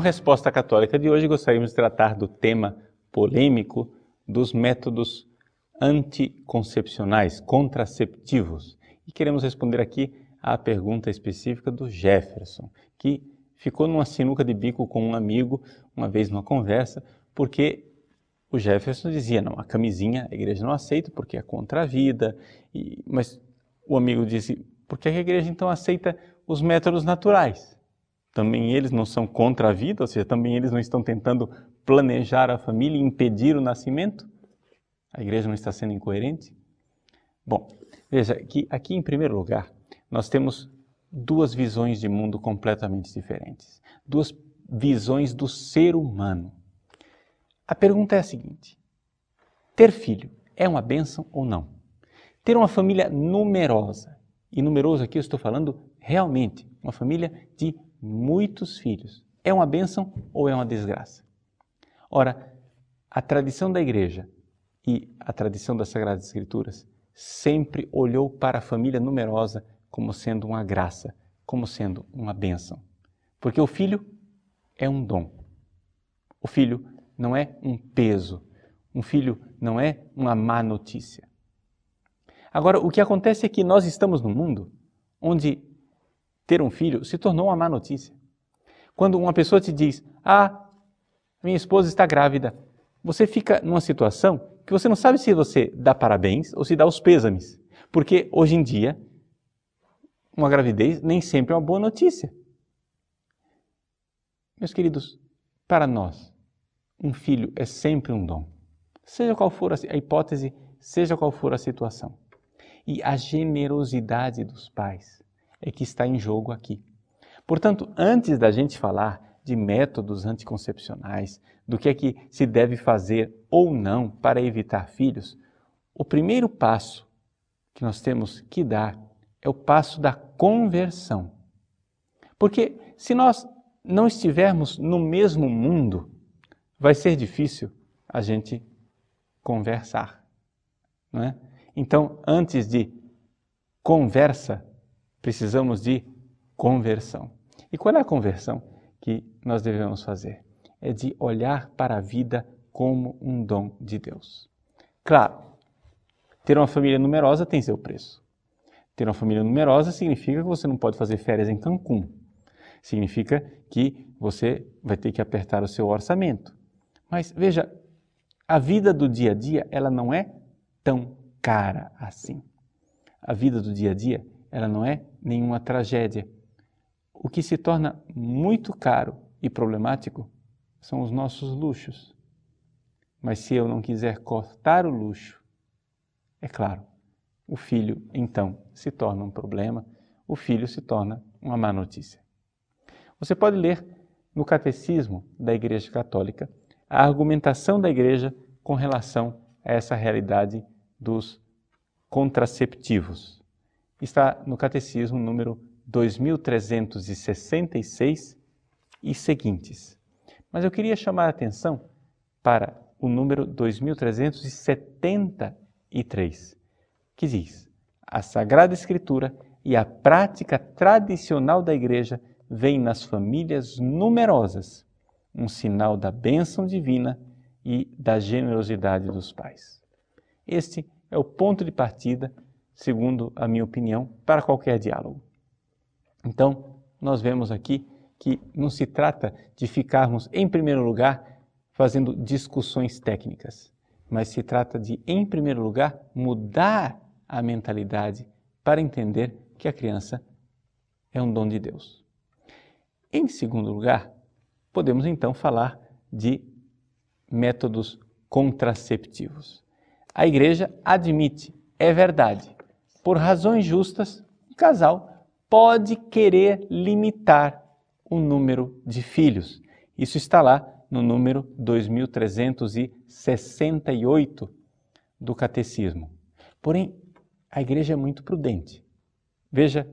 No Resposta Católica de hoje, gostaríamos de tratar do tema polêmico dos métodos anticoncepcionais, contraceptivos. E queremos responder aqui à pergunta específica do Jefferson, que ficou numa sinuca de bico com um amigo, uma vez numa conversa, porque o Jefferson dizia, não, a camisinha a igreja não aceita porque é contra a vida, e, mas o amigo disse, por que a igreja então aceita os métodos naturais? Também eles não são contra a vida, ou seja, também eles não estão tentando planejar a família e impedir o nascimento? A igreja não está sendo incoerente? Bom, veja que aqui em primeiro lugar nós temos duas visões de mundo completamente diferentes, duas visões do ser humano. A pergunta é a seguinte: ter filho é uma bênção ou não? Ter uma família numerosa, e numeroso aqui eu estou falando realmente, uma família de muitos filhos, é uma bênção ou é uma desgraça? Ora, a tradição da igreja e a tradição das Sagradas Escrituras sempre olhou para a família numerosa como sendo uma graça, como sendo uma bênção. Porque o filho é um dom. O filho não é um peso. Um filho não é uma má notícia. Agora, o que acontece é que nós estamos num mundo onde ter um filho se tornou uma má notícia. Quando uma pessoa te diz, ah, minha esposa está grávida, você fica numa situação que você não sabe se você dá parabéns ou se dá os pêsames. Porque hoje em dia, uma gravidez nem sempre é uma boa notícia. Meus queridos, para nós, um filho é sempre um dom. Seja qual for a hipótese, seja qual for a situação. E a generosidade dos pais é que está em jogo aqui. Portanto, antes da gente falar de métodos anticoncepcionais, do que é que se deve fazer ou não para evitar filhos, o primeiro passo que nós temos que dar é o passo da conversão. Porque se nós não estivermos no mesmo mundo, vai ser difícil a gente conversar, não é? Então, antes de conversa, precisamos de conversão. E qual é a conversão? que nós devemos fazer é de olhar para a vida como um dom de Deus. Claro, ter uma família numerosa tem seu preço. Ter uma família numerosa significa que você não pode fazer férias em Cancún. Significa que você vai ter que apertar o seu orçamento. Mas veja, a vida do dia a dia, ela não é tão cara assim. A vida do dia a dia, ela não é nenhuma tragédia o que se torna muito caro e problemático são os nossos luxos. Mas se eu não quiser cortar o luxo, é claro, o filho então se torna um problema, o filho se torna uma má notícia. Você pode ler no Catecismo da Igreja Católica a argumentação da Igreja com relação a essa realidade dos contraceptivos. Está no Catecismo número 2366 e seguintes. Mas eu queria chamar a atenção para o número 2373, que diz: A Sagrada Escritura e a prática tradicional da Igreja vem nas famílias numerosas um sinal da bênção divina e da generosidade dos pais. Este é o ponto de partida, segundo a minha opinião, para qualquer diálogo. Então, nós vemos aqui que não se trata de ficarmos, em primeiro lugar, fazendo discussões técnicas, mas se trata de, em primeiro lugar, mudar a mentalidade para entender que a criança é um dom de Deus. Em segundo lugar, podemos então falar de métodos contraceptivos. A igreja admite, é verdade, por razões justas, o casal pode querer limitar o número de filhos. Isso está lá no número 2368 do Catecismo. Porém, a igreja é muito prudente. Veja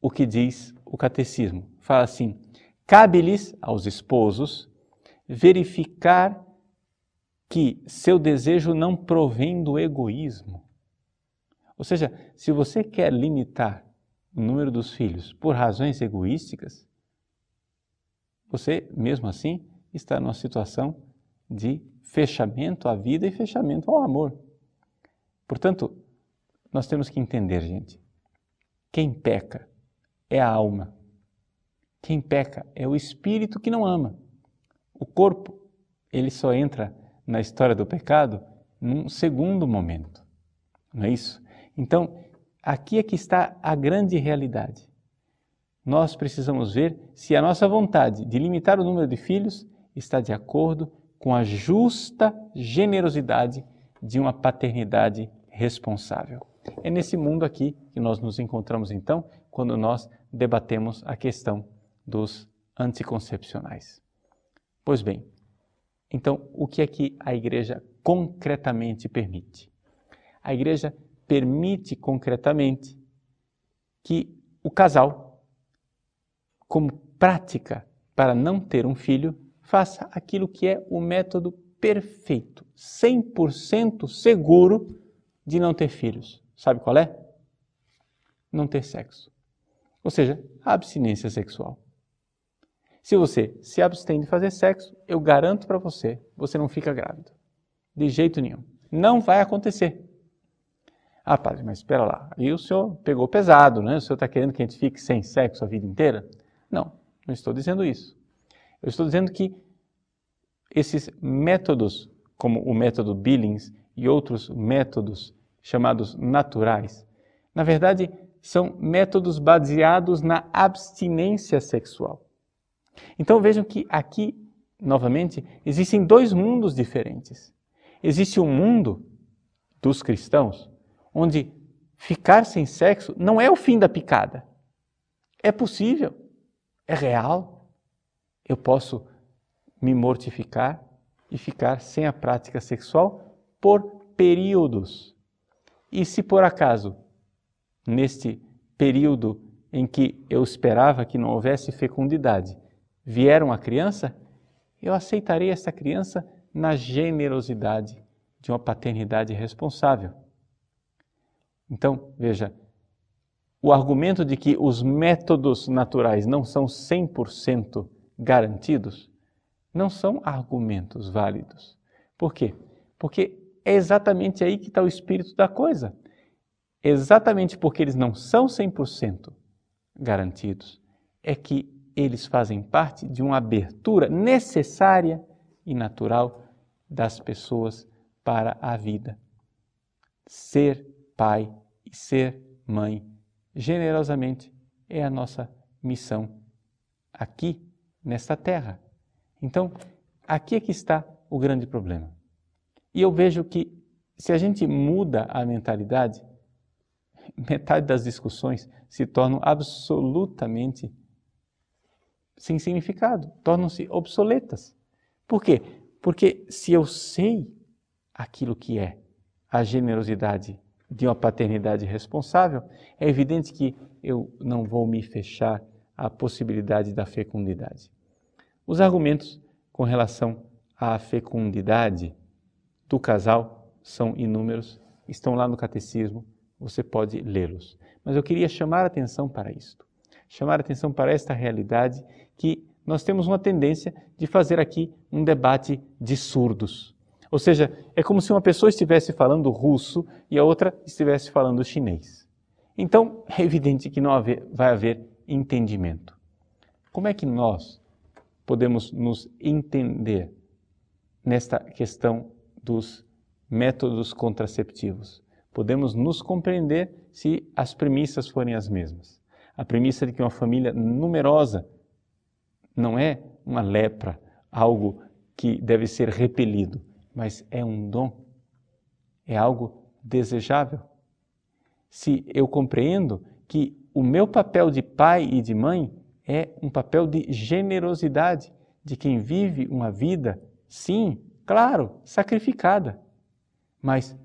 o que diz o Catecismo. Fala assim: cabe-lhes aos esposos verificar que seu desejo não provém do egoísmo. Ou seja, se você quer limitar o número dos filhos por razões egoísticas, você, mesmo assim, está numa situação de fechamento à vida e fechamento ao amor. Portanto, nós temos que entender, gente, quem peca é a alma. Quem peca é o espírito que não ama. O corpo, ele só entra na história do pecado num segundo momento. Não é isso? Então, aqui é que está a grande realidade. Nós precisamos ver se a nossa vontade de limitar o número de filhos está de acordo com a justa generosidade de uma paternidade responsável. É nesse mundo aqui que nós nos encontramos então, quando nós debatemos a questão dos anticoncepcionais. Pois bem, então o que é que a igreja concretamente permite? A igreja permite concretamente que o casal, como prática para não ter um filho, faça aquilo que é o método perfeito, 100% seguro de não ter filhos. Sabe qual é? Não ter sexo. Ou seja, abstinência sexual. Se você se abstém de fazer sexo, eu garanto para você, você não fica grávido. De jeito nenhum. Não vai acontecer. Ah, padre, mas espera lá. Aí o senhor pegou pesado, né? O senhor está querendo que a gente fique sem sexo a vida inteira? Não, não estou dizendo isso. Eu estou dizendo que esses métodos, como o método Billings e outros métodos chamados naturais, na verdade são métodos baseados na abstinência sexual. Então vejam que aqui, novamente, existem dois mundos diferentes. Existe um mundo dos cristãos, onde ficar sem sexo não é o fim da picada. É possível, é real, eu posso me mortificar e ficar sem a prática sexual por períodos. E se por acaso, neste período em que eu esperava que não houvesse fecundidade, vier uma criança, eu aceitarei essa criança na generosidade de uma paternidade responsável. Então, veja, o argumento de que os métodos naturais não são 100% garantidos, não são argumentos válidos. Por quê? Porque é exatamente aí que está o espírito da coisa. Exatamente porque eles não são 100% garantidos, é que eles fazem parte de uma abertura necessária e natural das pessoas para a vida. Ser pai e ser mãe, generosamente, é a nossa missão aqui nesta terra. Então, aqui é que está o grande problema. E eu vejo que se a gente muda a mentalidade, metade das discussões se tornam absolutamente sem significado, tornam-se obsoletas. Por quê? Porque se eu sei aquilo que é a generosidade de uma paternidade responsável, é evidente que eu não vou me fechar à possibilidade da fecundidade. Os argumentos com relação à fecundidade do casal são inúmeros, estão lá no catecismo, você pode lê-los. Mas eu queria chamar a atenção para isto. Chamar a atenção para esta realidade que nós temos uma tendência de fazer aqui um debate de surdos. Ou seja, é como se uma pessoa estivesse falando russo e a outra estivesse falando chinês. Então, é evidente que não vai haver entendimento. Como é que nós, podemos nos entender nesta questão dos métodos contraceptivos. Podemos nos compreender se as premissas forem as mesmas. A premissa de que uma família numerosa não é uma lepra, algo que deve ser repelido, mas é um dom, é algo desejável. Se eu compreendo que o meu papel de pai e de mãe é um papel de generosidade de quem vive uma vida, sim, claro, sacrificada. Mas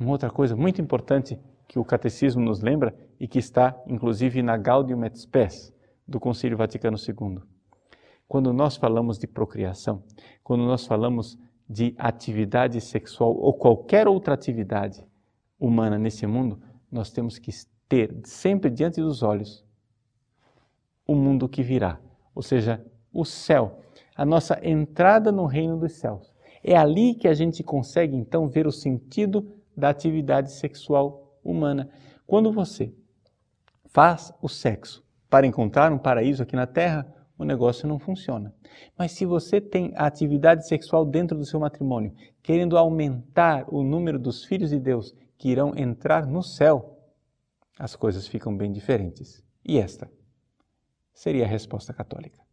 uma outra coisa muito importante que o catecismo nos lembra e que está inclusive na Gaudium et Spes do Concílio Vaticano II. Quando nós falamos de procriação, quando nós falamos de atividade sexual ou qualquer outra atividade humana nesse mundo, nós temos que ter sempre diante dos olhos o mundo que virá, ou seja, o céu, a nossa entrada no reino dos céus. É ali que a gente consegue então ver o sentido da atividade sexual humana. Quando você faz o sexo para encontrar um paraíso aqui na terra, o negócio não funciona. Mas se você tem a atividade sexual dentro do seu matrimônio, querendo aumentar o número dos filhos de Deus que irão entrar no céu, as coisas ficam bem diferentes. E esta seria a resposta católica.